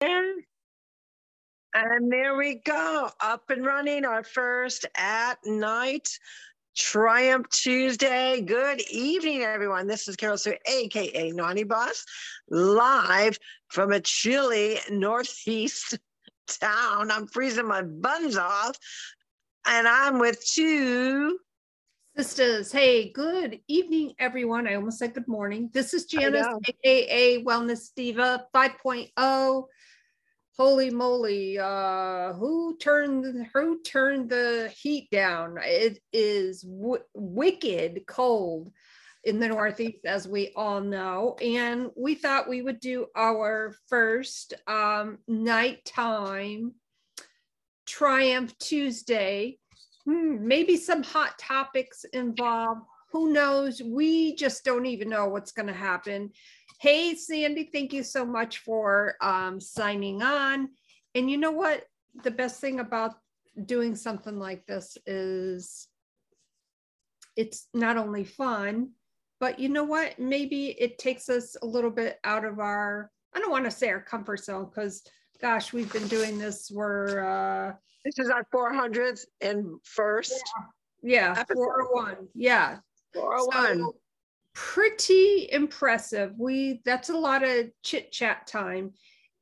And there we go, up and running our first at night Triumph Tuesday. Good evening, everyone. This is Carol Sue, aka Naughty Boss, live from a chilly northeast town. I'm freezing my buns off, and I'm with two sisters. Hey, good evening, everyone. I almost said good morning. This is Janice, aka Wellness Diva 5.0 holy moly uh who turned who turned the heat down? It is w- wicked cold in the northeast as we all know and we thought we would do our first um nighttime triumph tuesday. Hmm, maybe some hot topics involved who knows we just don't even know what's going to happen Hey, Sandy, thank you so much for um, signing on. And you know what? The best thing about doing something like this is it's not only fun, but you know what? Maybe it takes us a little bit out of our, I don't want to say our comfort zone because gosh, we've been doing this. We're, uh, this is our 400th and first. Yeah, yeah 401. Yeah. 401. So, pretty impressive. We that's a lot of chit chat time.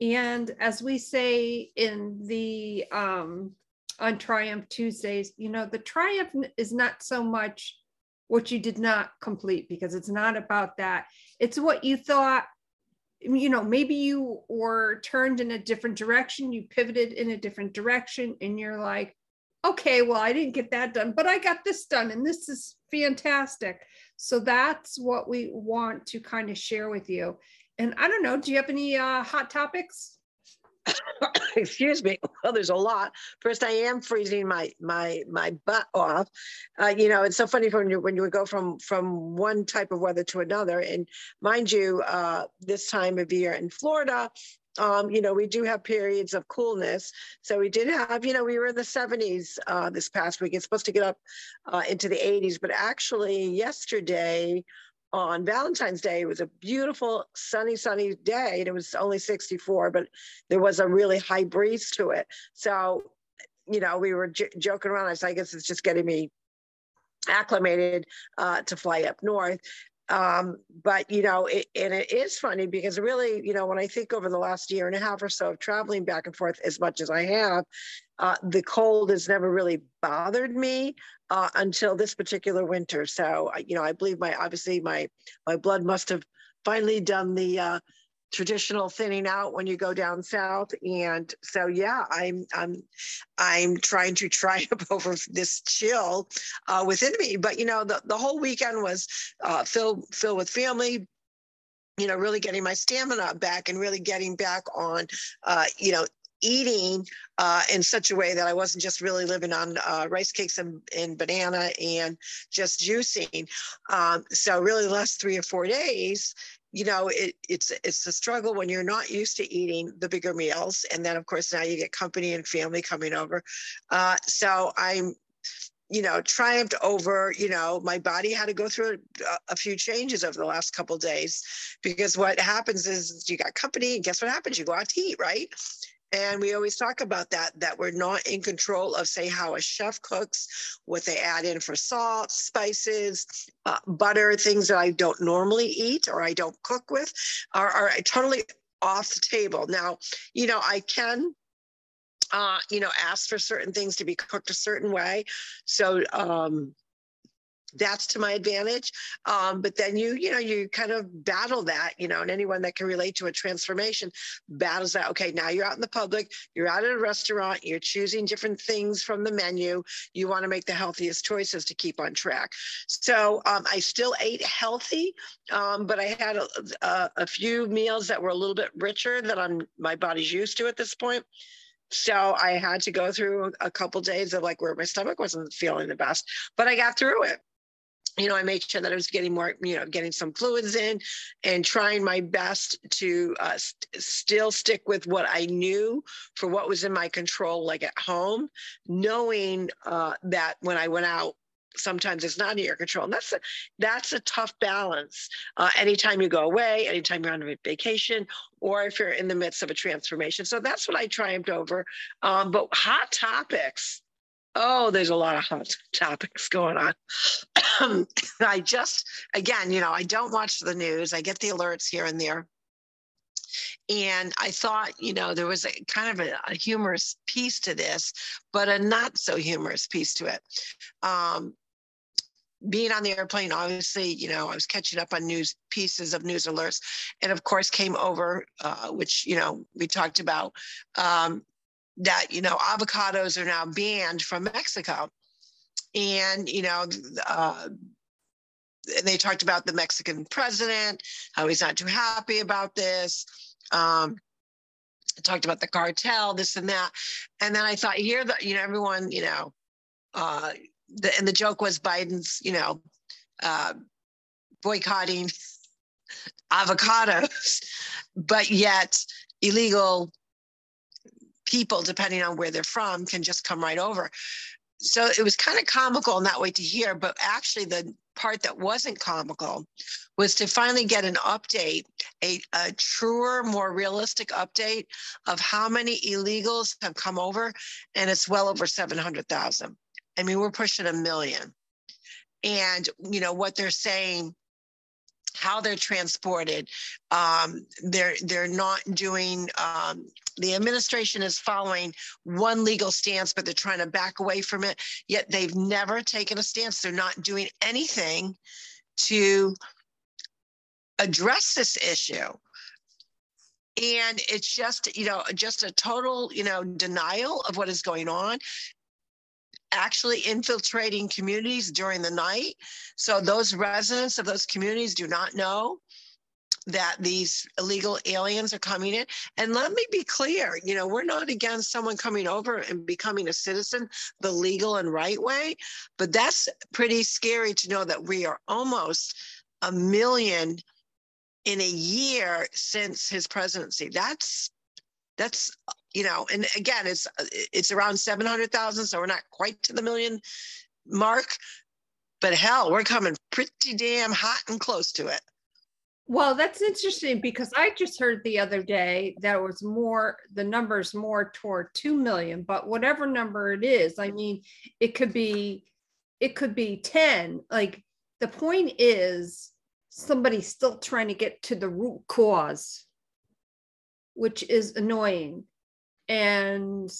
And as we say in the um, on Triumph Tuesdays, you know, the triumph is not so much what you did not complete because it's not about that. It's what you thought, you know, maybe you were turned in a different direction, you pivoted in a different direction, and you're like, okay, well, I didn't get that done, but I got this done, and this is fantastic. So that's what we want to kind of share with you. And I don't know, do you have any uh, hot topics? excuse me well there's a lot first i am freezing my my my butt off uh, you know it's so funny when you when you would go from from one type of weather to another and mind you uh, this time of year in florida um, you know, we do have periods of coolness. So we did have, you know, we were in the 70s uh, this past week. It's supposed to get up uh, into the 80s, but actually yesterday on Valentine's Day, it was a beautiful sunny, sunny day, and it was only 64, but there was a really high breeze to it. So, you know, we were j- joking around. I said, I guess it's just getting me acclimated uh, to fly up north um, but you know it, and it is funny because really you know when i think over the last year and a half or so of traveling back and forth as much as i have uh, the cold has never really bothered me uh, until this particular winter. So you know i believe my obviously my my blood must have finally done the uh, traditional thinning out when you go down south and so yeah i'm i'm i'm trying to triumph over this chill uh, within me but you know the, the whole weekend was uh, filled filled with family you know really getting my stamina back and really getting back on uh, you know eating uh, in such a way that I wasn't just really living on uh, rice cakes and, and, banana and just juicing. Um, so really the last three or four days, you know, it, it's it's a struggle when you're not used to eating the bigger meals, and then of course now you get company and family coming over. Uh, so I'm, you know, triumphed over. You know, my body had to go through a, a few changes over the last couple days because what happens is you got company, and guess what happens? You go out to eat, right? And we always talk about that, that we're not in control of, say, how a chef cooks, what they add in for salt, spices, uh, butter, things that I don't normally eat or I don't cook with are, are totally off the table. Now, you know, I can uh, you know, ask for certain things to be cooked a certain way. So, um, that's to my advantage. Um, but then you, you know, you kind of battle that, you know, and anyone that can relate to a transformation battles that. Okay, now you're out in the public, you're out at a restaurant, you're choosing different things from the menu. You want to make the healthiest choices to keep on track. So um, I still ate healthy, um, but I had a, a, a few meals that were a little bit richer than I'm, my body's used to at this point. So I had to go through a couple days of like where my stomach wasn't feeling the best, but I got through it you know, I made sure that I was getting more, you know, getting some fluids in and trying my best to uh, st- still stick with what I knew for what was in my control, like at home, knowing uh, that when I went out sometimes it's not in your control. And that's a, that's a tough balance. Uh, anytime you go away, anytime you're on a vacation, or if you're in the midst of a transformation. So that's what I triumphed over. Um, but hot topics. Oh, there's a lot of hot topics going on. I just, again, you know, I don't watch the news. I get the alerts here and there. And I thought, you know, there was a kind of a, a humorous piece to this, but a not so humorous piece to it. Um, being on the airplane, obviously, you know, I was catching up on news pieces of news alerts, and of course, came over, uh, which you know we talked about um, that you know avocados are now banned from Mexico, and you know. Uh, they talked about the Mexican president, how he's not too happy about this. Um, talked about the cartel, this and that. And then I thought, here, the, you know, everyone, you know, uh, the, and the joke was Biden's, you know, uh, boycotting avocados, but yet illegal people, depending on where they're from, can just come right over. So it was kind of comical in that way to hear, but actually the part that wasn't comical was to finally get an update, a, a truer, more realistic update of how many illegals have come over, and it's well over 700,000. I mean, we're pushing a million. And, you know, what they're saying how they're transported. Um, they're they're not doing. Um, the administration is following one legal stance, but they're trying to back away from it. Yet they've never taken a stance. They're not doing anything to address this issue and it's just you know just a total you know denial of what is going on actually infiltrating communities during the night. So those residents of those communities do not know that these illegal aliens are coming in. And let me be clear, you know, we're not against someone coming over and becoming a citizen the legal and right way, but that's pretty scary to know that we are almost a million in a year since his presidency. That's that's you know, and again, it's uh, it's around seven hundred thousand, so we're not quite to the million mark, but hell, we're coming pretty damn hot and close to it. Well, that's interesting because I just heard the other day that it was more the numbers more toward 2 million, but whatever number it is, I mean, it could be it could be 10. Like the point is somebody's still trying to get to the root cause, which is annoying and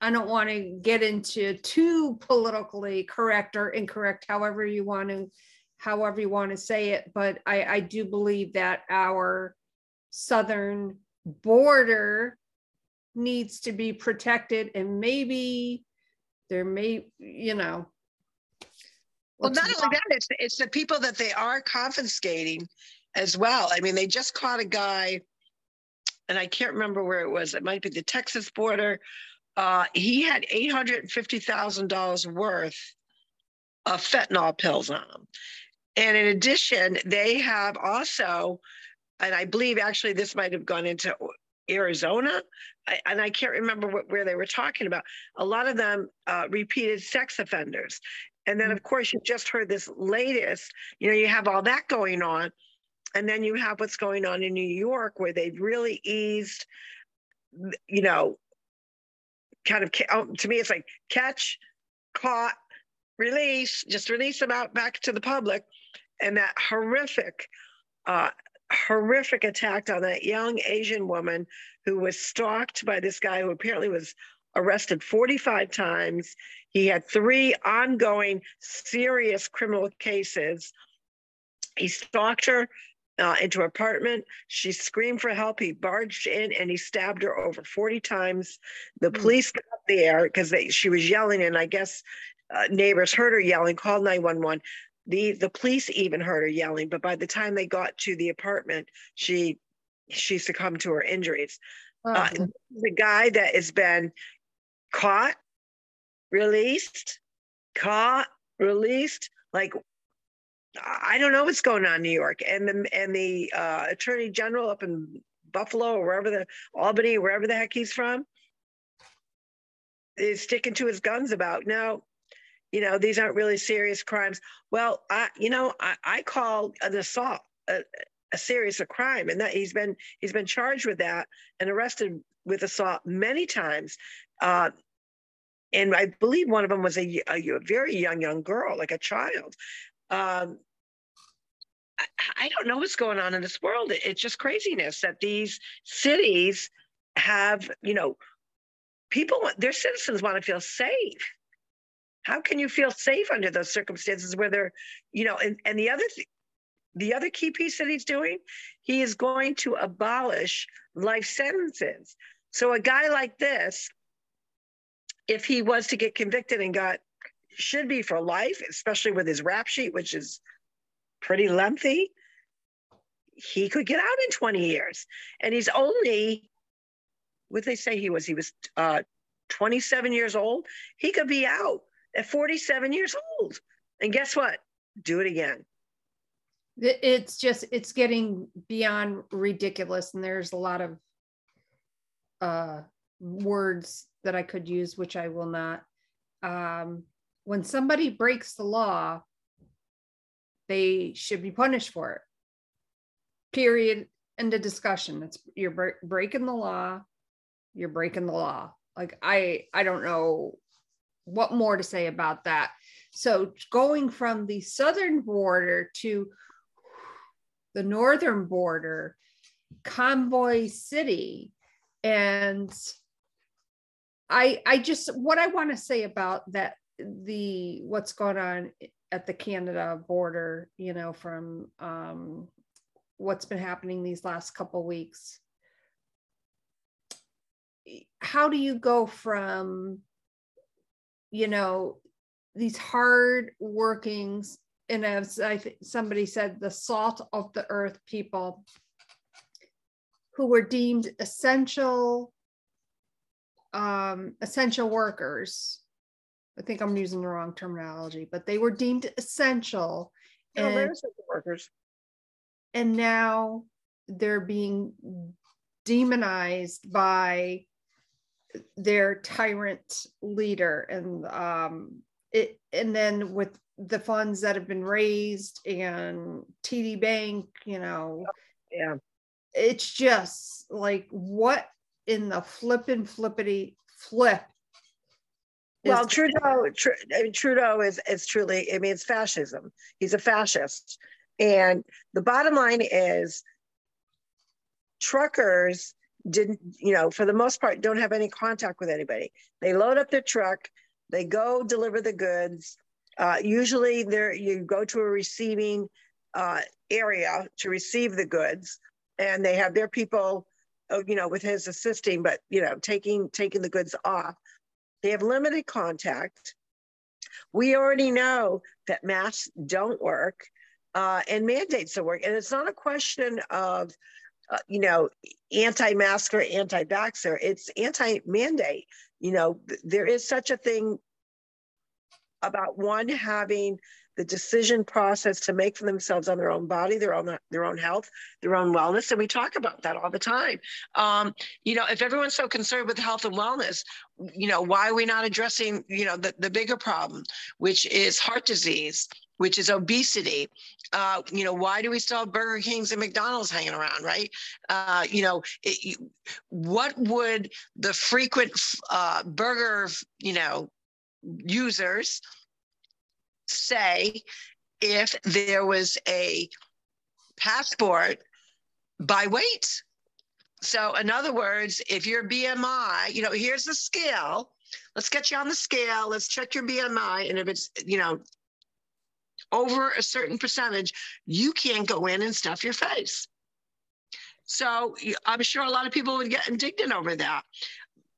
I don't want to get into too politically correct or incorrect, however you want to, however you want to say it. But I, I do believe that our southern border needs to be protected, and maybe there may, you know. Well, not only that, it's it's the people that they are confiscating as well. I mean, they just caught a guy and I can't remember where it was. It might be the Texas border. Uh, he had eight hundred fifty thousand dollars worth of fentanyl pills on him, and in addition, they have also, and I believe actually this might have gone into Arizona, I, and I can't remember what, where they were talking about. A lot of them uh, repeated sex offenders, and then of course you just heard this latest. You know, you have all that going on and then you have what's going on in New York where they've really eased, you know, kind of um, to me it's like catch, caught, release, just release them out back to the public, and that horrific, uh, horrific attack on that young Asian woman who was stalked by this guy who apparently was arrested 45 times. He had three ongoing serious criminal cases. He stalked her uh, into her apartment. She screamed for help. He barged in and he stabbed her over 40 times. The mm. police got there because she was yelling, and I guess uh, neighbors heard her yelling, called 911. The, the police even heard her yelling, but by the time they got to the apartment, she she succumbed to her injuries. Oh. Uh, the guy that has been caught, released, caught, released, like I don't know what's going on in New York. And the and the uh, attorney general up in Buffalo or wherever the Albany, wherever the heck he's from, is sticking to his guns about no. you know, these aren't really serious crimes. Well, I, you know, I, I call an assault a, a serious crime, and that he's been he's been charged with that and arrested with assault many times. Uh, and I believe one of them was a, a, a very young young girl, like a child. Um, I, don't know what's going on in this world. It's just craziness that these cities have, you know, people, their citizens want to feel safe. How can you feel safe under those circumstances where they're, you know, and, and the other thing, the other key piece that he's doing, he is going to abolish life sentences. So a guy like this, if he was to get convicted and got should be for life, especially with his rap sheet, which is pretty lengthy, he could get out in 20 years. And he's only, what they say he was, he was uh, 27 years old. He could be out at 47 years old. And guess what? Do it again. It's just, it's getting beyond ridiculous. And there's a lot of uh, words that I could use, which I will not. Um, when somebody breaks the law, they should be punished for it. Period. End of discussion. It's you're breaking the law. You're breaking the law. Like I, I don't know what more to say about that. So going from the southern border to the northern border, Convoy City, and I, I just what I want to say about that the what's going on at the Canada border, you know, from um, what's been happening these last couple weeks. How do you go from, you know, these hard workings, and as I somebody said, the salt of the earth people who were deemed essential um, essential workers I think I'm using the wrong terminology, but they were deemed essential. No, and, workers. And now they're being demonized by their tyrant leader and um it and then with the funds that have been raised and TD Bank, you know. Yeah. It's just like what in the flippin' flippity flip well, Trudeau, Tr- Trudeau is is truly. I mean, it's fascism. He's a fascist, and the bottom line is, truckers didn't, you know, for the most part, don't have any contact with anybody. They load up their truck, they go deliver the goods. Uh, usually, there you go to a receiving uh, area to receive the goods, and they have their people, uh, you know, with his assisting, but you know, taking taking the goods off they have limited contact. We already know that masks don't work uh, and mandates don't work. And it's not a question of, uh, you know, anti-masker, anti-vaxxer. It's anti-mandate. You know, there is such a thing about one having the decision process to make for themselves on their own body, their own their own health, their own wellness, and we talk about that all the time. Um, you know, if everyone's so concerned with health and wellness, you know, why are we not addressing you know the, the bigger problem, which is heart disease, which is obesity. Uh, you know, why do we still have Burger Kings and McDonald's hanging around, right? Uh, you know, it, what would the frequent uh, burger, you know, users say if there was a passport by weight. So, in other words, if your BMI, you know, here's the scale. Let's get you on the scale. Let's check your BMI. And if it's, you know, over a certain percentage, you can't go in and stuff your face. So, I'm sure a lot of people would get indignant over that,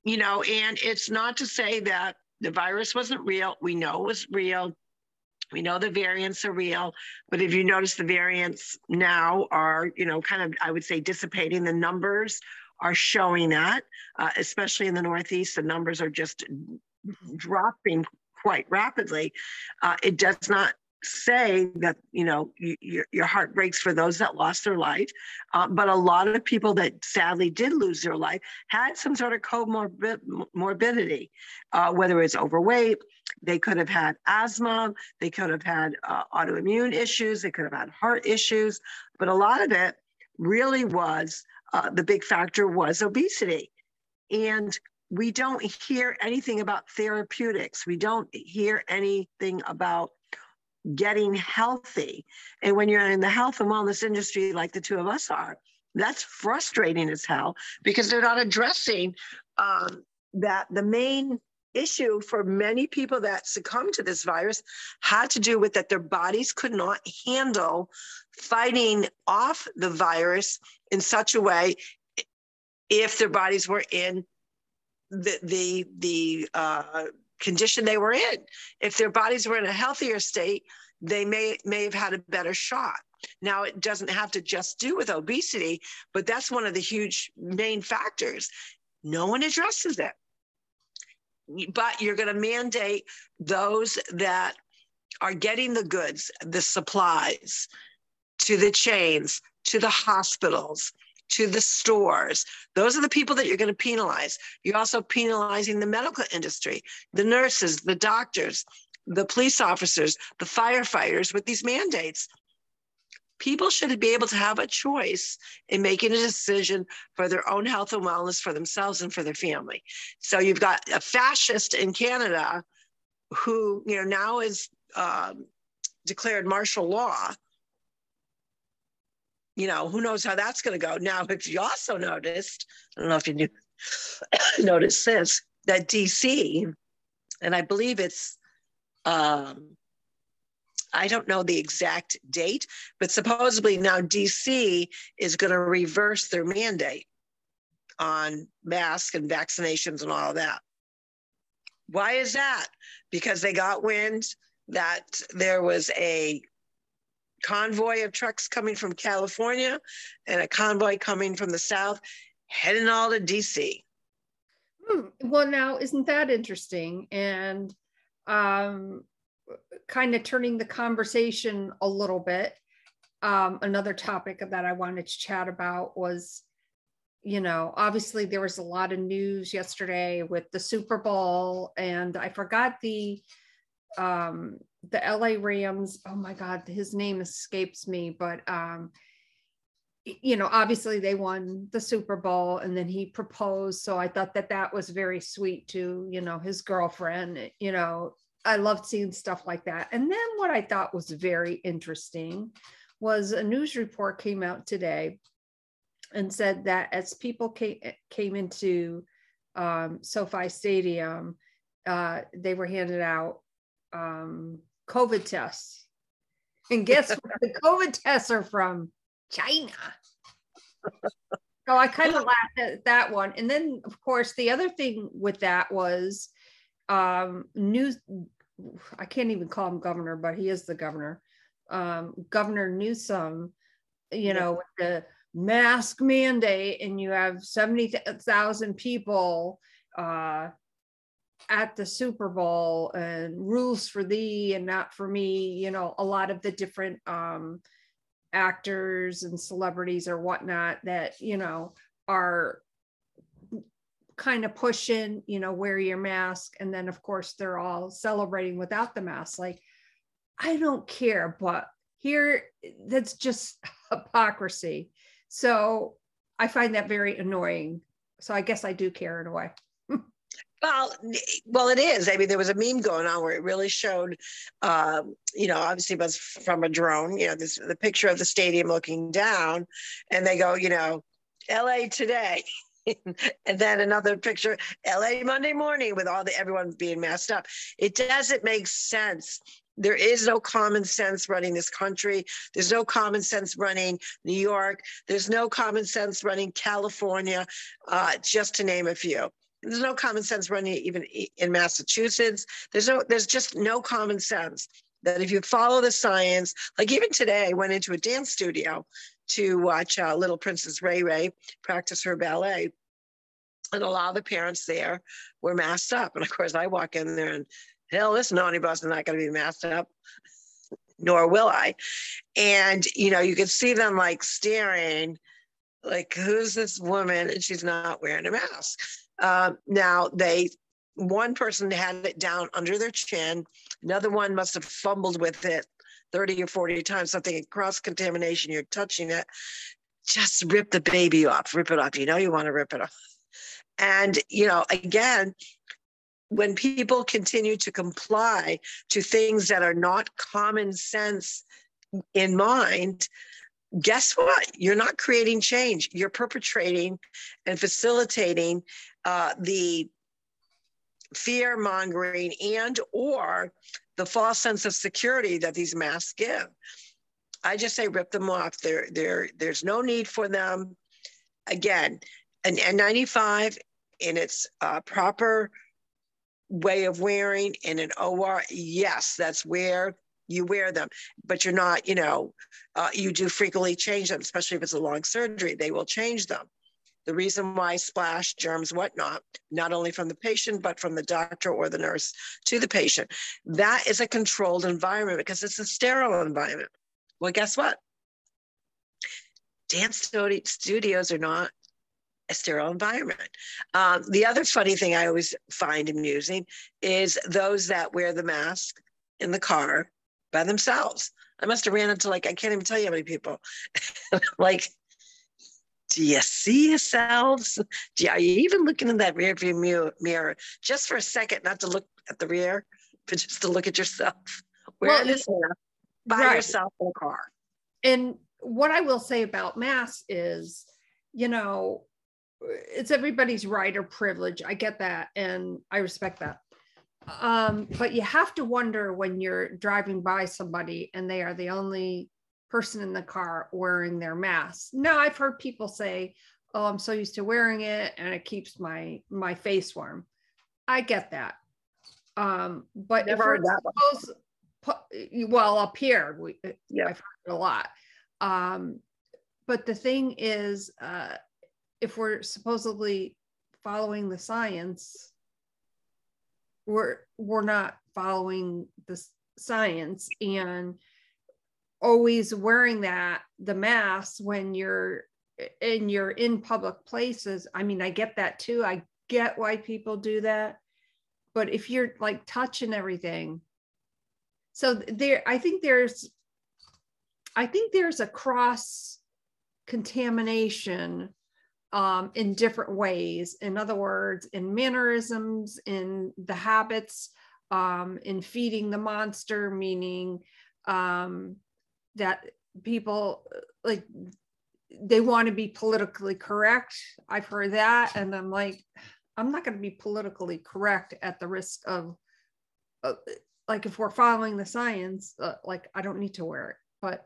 you know, and it's not to say that the virus wasn't real. We know it was real. We know the variants are real, but if you notice the variants now are, you know, kind of, I would say, dissipating. The numbers are showing that, uh, especially in the Northeast, the numbers are just dropping quite rapidly. Uh, it does not say that you know your, your heart breaks for those that lost their life uh, but a lot of people that sadly did lose their life had some sort of comorbidity uh, whether it's overweight they could have had asthma. They could have had uh, autoimmune issues. They could have had heart issues. But a lot of it really was uh, the big factor was obesity. And we don't hear anything about therapeutics. We don't hear anything about getting healthy. And when you're in the health and wellness industry, like the two of us are, that's frustrating as hell because they're not addressing um, that the main issue for many people that succumbed to this virus had to do with that their bodies could not handle fighting off the virus in such a way if their bodies were in the the the uh, condition they were in. If their bodies were in a healthier state, they may may have had a better shot. Now it doesn't have to just do with obesity, but that's one of the huge main factors. No one addresses it. But you're going to mandate those that are getting the goods, the supplies to the chains, to the hospitals, to the stores. Those are the people that you're going to penalize. You're also penalizing the medical industry, the nurses, the doctors, the police officers, the firefighters with these mandates. People should be able to have a choice in making a decision for their own health and wellness for themselves and for their family. So you've got a fascist in Canada who, you know, now is um, declared martial law you know, who knows how that's going to go. Now, if you also noticed, I don't know if you knew, noticed this, that DC, and I believe it's, um, I don't know the exact date, but supposedly now DC is going to reverse their mandate on masks and vaccinations and all that. Why is that? Because they got wind that there was a convoy of trucks coming from California and a convoy coming from the south, heading all to DC. Hmm. Well, now isn't that interesting? And um, kind of turning the conversation a little bit. Um, another topic that I wanted to chat about was, you know, obviously there was a lot of news yesterday with the Super Bowl, and I forgot the um, the LA Rams. Oh my God, his name escapes me, but um, you know, obviously they won the Super Bowl, and then he proposed. So I thought that that was very sweet to you know his girlfriend. You know, I loved seeing stuff like that. And then what I thought was very interesting was a news report came out today and said that as people came, came into um, SoFi Stadium, uh, they were handed out um, COVID tests. And guess where the COVID tests are from? China. so I kind of laughed at that one. And then, of course, the other thing with that was um, news. I can't even call him governor, but he is the governor. Um, governor Newsom, you know, with the mask mandate, and you have 70,000 people uh, at the Super Bowl and rules for thee and not for me, you know, a lot of the different um, actors and celebrities or whatnot that, you know, are kind of pushing, you know, wear your mask. And then, of course, they're all celebrating without the mask. Like, I don't care, but here, that's just hypocrisy. So I find that very annoying. So I guess I do care in a way. Well, well, it is. I mean, there was a meme going on where it really showed, um, you know, obviously it was from a drone. You know, this the picture of the stadium looking down, and they go, you know, L.A. today, and then another picture, L.A. Monday morning, with all the everyone being masked up. It doesn't make sense. There is no common sense running this country. There's no common sense running New York. There's no common sense running California, uh, just to name a few there's no common sense running even in Massachusetts. There's no, there's just no common sense that if you follow the science, like even today, I went into a dance studio to watch uh, Little Princess Ray Ray practice her ballet. And a lot of the parents there were masked up. And of course, I walk in there and hell, this naughty bus is not going to be masked up. nor will I. And, you know, you could see them like staring, like, who's this woman? And she's not wearing a mask. Um, now, they, one person had it down under their chin, another one must have fumbled with it 30 or 40 times, something cross contamination, you're touching it. Just rip the baby off, rip it off. You know, you want to rip it off. And, you know, again, when people continue to comply to things that are not common sense in mind, guess what? You're not creating change. You're perpetrating and facilitating uh, the fear mongering and or the false sense of security that these masks give. I just say rip them off. There, there, there's no need for them. Again, an N95 in its uh, proper way of wearing in an OR, yes, that's where you wear them, but you're not, you know, uh, you do frequently change them, especially if it's a long surgery, they will change them. The reason why splash, germs, whatnot, not only from the patient, but from the doctor or the nurse to the patient. That is a controlled environment because it's a sterile environment. Well, guess what? Dance studios are not a sterile environment. Um, the other funny thing I always find amusing is those that wear the mask in the car by themselves. I must have ran into like, I can't even tell you how many people. like, do you see yourselves? Do you, are you even looking in that rear view mirror, mirror just for a second, not to look at the rear, but just to look at yourself? Wear well, this by right. yourself in a car. And what I will say about masks is, you know, it's everybody's right or privilege. I get that and I respect that. Um, but you have to wonder when you're driving by somebody and they are the only person in the car wearing their mask. Now I've heard people say, "Oh, I'm so used to wearing it and it keeps my my face warm." I get that. Um, but Never if suppose, well up here, we yeah. I've heard it a lot. Um, but the thing is, uh, if we're supposedly following the science, we're we're not following the science and always wearing that the mask when you're and you're in public places. I mean i get that too. I get why people do that. But if you're like touching everything so there i think there's i think there's a cross contamination um, in different ways. In other words, in mannerisms, in the habits, um, in feeding the monster, meaning um, that people like they want to be politically correct. I've heard that, and I'm like, I'm not going to be politically correct at the risk of, uh, like, if we're following the science, uh, like, I don't need to wear it. But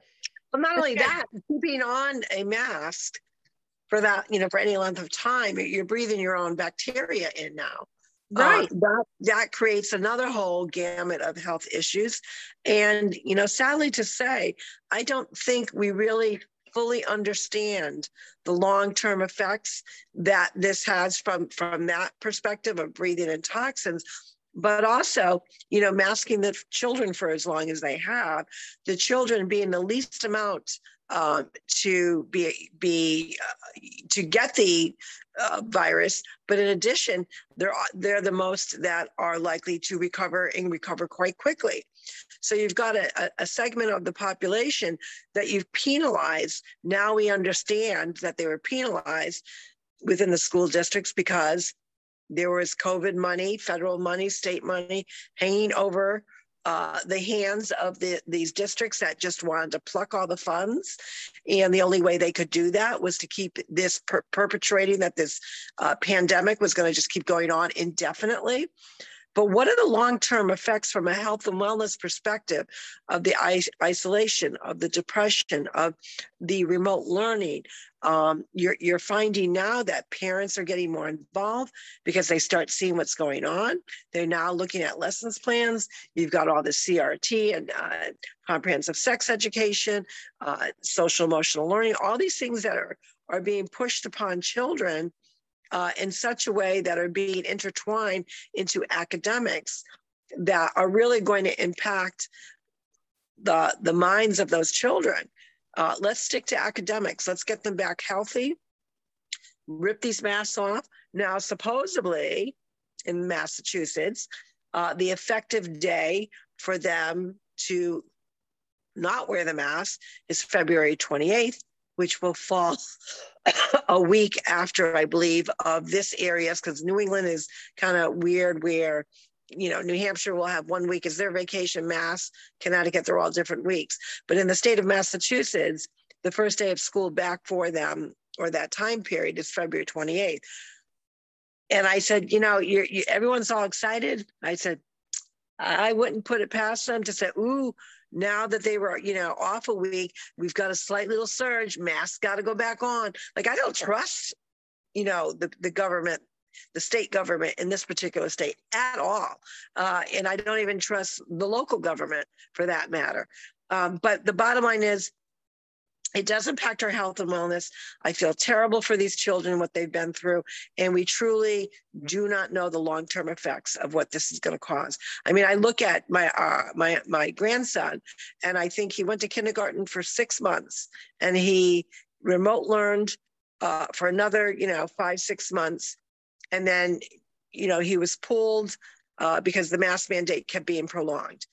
well, not only that, keeping on a mask for that, you know, for any length of time, you're breathing your own bacteria in now. Uh, right. Uh, that that creates another whole gamut of health issues. And, you know, sadly to say, I don't think we really fully understand the long-term effects that this has from from that perspective of breathing in toxins but also you know masking the children for as long as they have the children being the least amount uh, to be be uh, to get the uh, virus, but in addition, they're they're the most that are likely to recover and recover quite quickly. So you've got a, a segment of the population that you've penalized. Now we understand that they were penalized within the school districts because there was COVID money, federal money, state money hanging over uh, the hands of the, these districts that just wanted to pluck all the funds. And the only way they could do that was to keep this per- perpetrating that this uh, pandemic was going to just keep going on indefinitely. But what are the long term effects from a health and wellness perspective of the isolation, of the depression, of the remote learning? Um, you're, you're finding now that parents are getting more involved because they start seeing what's going on. They're now looking at lessons plans. You've got all the CRT and uh, comprehensive sex education, uh, social emotional learning, all these things that are, are being pushed upon children uh, in such a way that are being intertwined into academics that are really going to impact the the minds of those children. Uh, let's stick to academics. Let's get them back healthy. Rip these masks off. Now, supposedly in Massachusetts, uh, the effective day for them to not wear the mask is February 28th, which will fall a week after, I believe, of this area, because New England is kind of weird where you know, New Hampshire will have one week as their vacation, Mass, Connecticut, they're all different weeks. But in the state of Massachusetts, the first day of school back for them or that time period is February 28th. And I said, you know, you, everyone's all excited. I said, I wouldn't put it past them to say, ooh, now that they were, you know, off a week, we've got a slight little surge, masks got to go back on. Like, I don't trust, you know, the, the government the state government in this particular state at all. Uh, and I don't even trust the local government for that matter. Um, but the bottom line is, it does impact our health and wellness. I feel terrible for these children, what they've been through, and we truly do not know the long-term effects of what this is going to cause. I mean, I look at my uh, my my grandson, and I think he went to kindergarten for six months, and he remote learned uh, for another, you know, five six months, and then, you know, he was pulled uh, because the mask mandate kept being prolonged.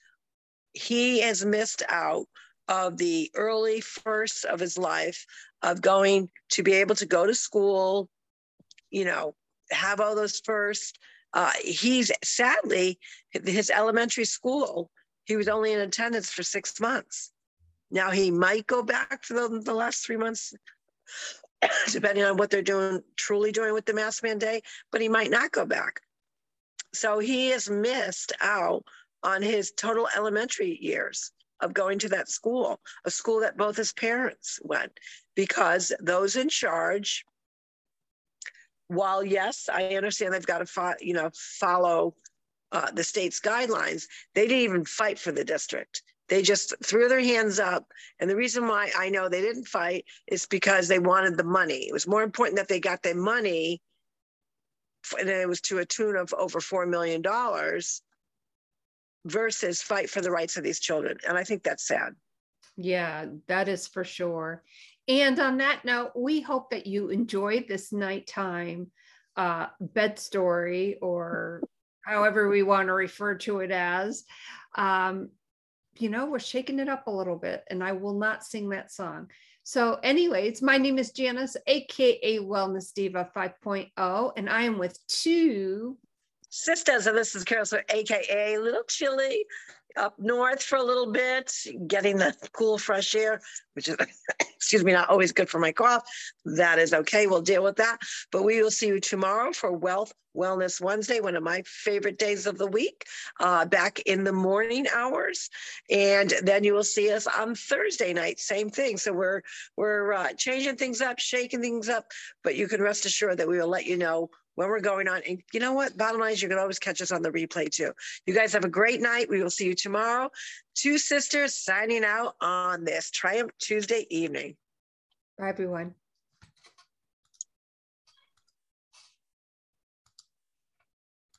He has missed out of the early first of his life of going to be able to go to school, you know, have all those first. Uh, he's sadly, his elementary school, he was only in attendance for six months. Now he might go back for the, the last three months depending on what they're doing, truly doing with the mask mandate, but he might not go back. So he has missed out on his total elementary years of going to that school, a school that both his parents went, because those in charge, while yes, I understand they've got to fo- you know follow uh, the state's guidelines, they didn't even fight for the district. They just threw their hands up. And the reason why I know they didn't fight is because they wanted the money. It was more important that they got their money, and it was to a tune of over $4 million versus fight for the rights of these children. And I think that's sad. Yeah, that is for sure. And on that note, we hope that you enjoyed this nighttime uh, bed story or however we want to refer to it as. Um, you know, we're shaking it up a little bit, and I will not sing that song. So, anyways, my name is Janice, aka Wellness Diva 5.0, and I am with two sisters, and this is Carol Sue, aka Little Chilly, up north for a little bit, getting the cool, fresh air, which is, excuse me, not always good for my cough. That is okay. We'll deal with that. But we will see you tomorrow for Wealth Wellness Wednesday, one of my favorite days of the week, uh, back in the morning hours. And then you will see us on Thursday night, same thing. So we're we're uh, changing things up, shaking things up, but you can rest assured that we will let you know when we're going on. And you know what? Bottom line is you can always catch us on the replay too. You guys have a great night. We will see you tomorrow. Two sisters signing out on this Triumph Tuesday evening. Bye, everyone.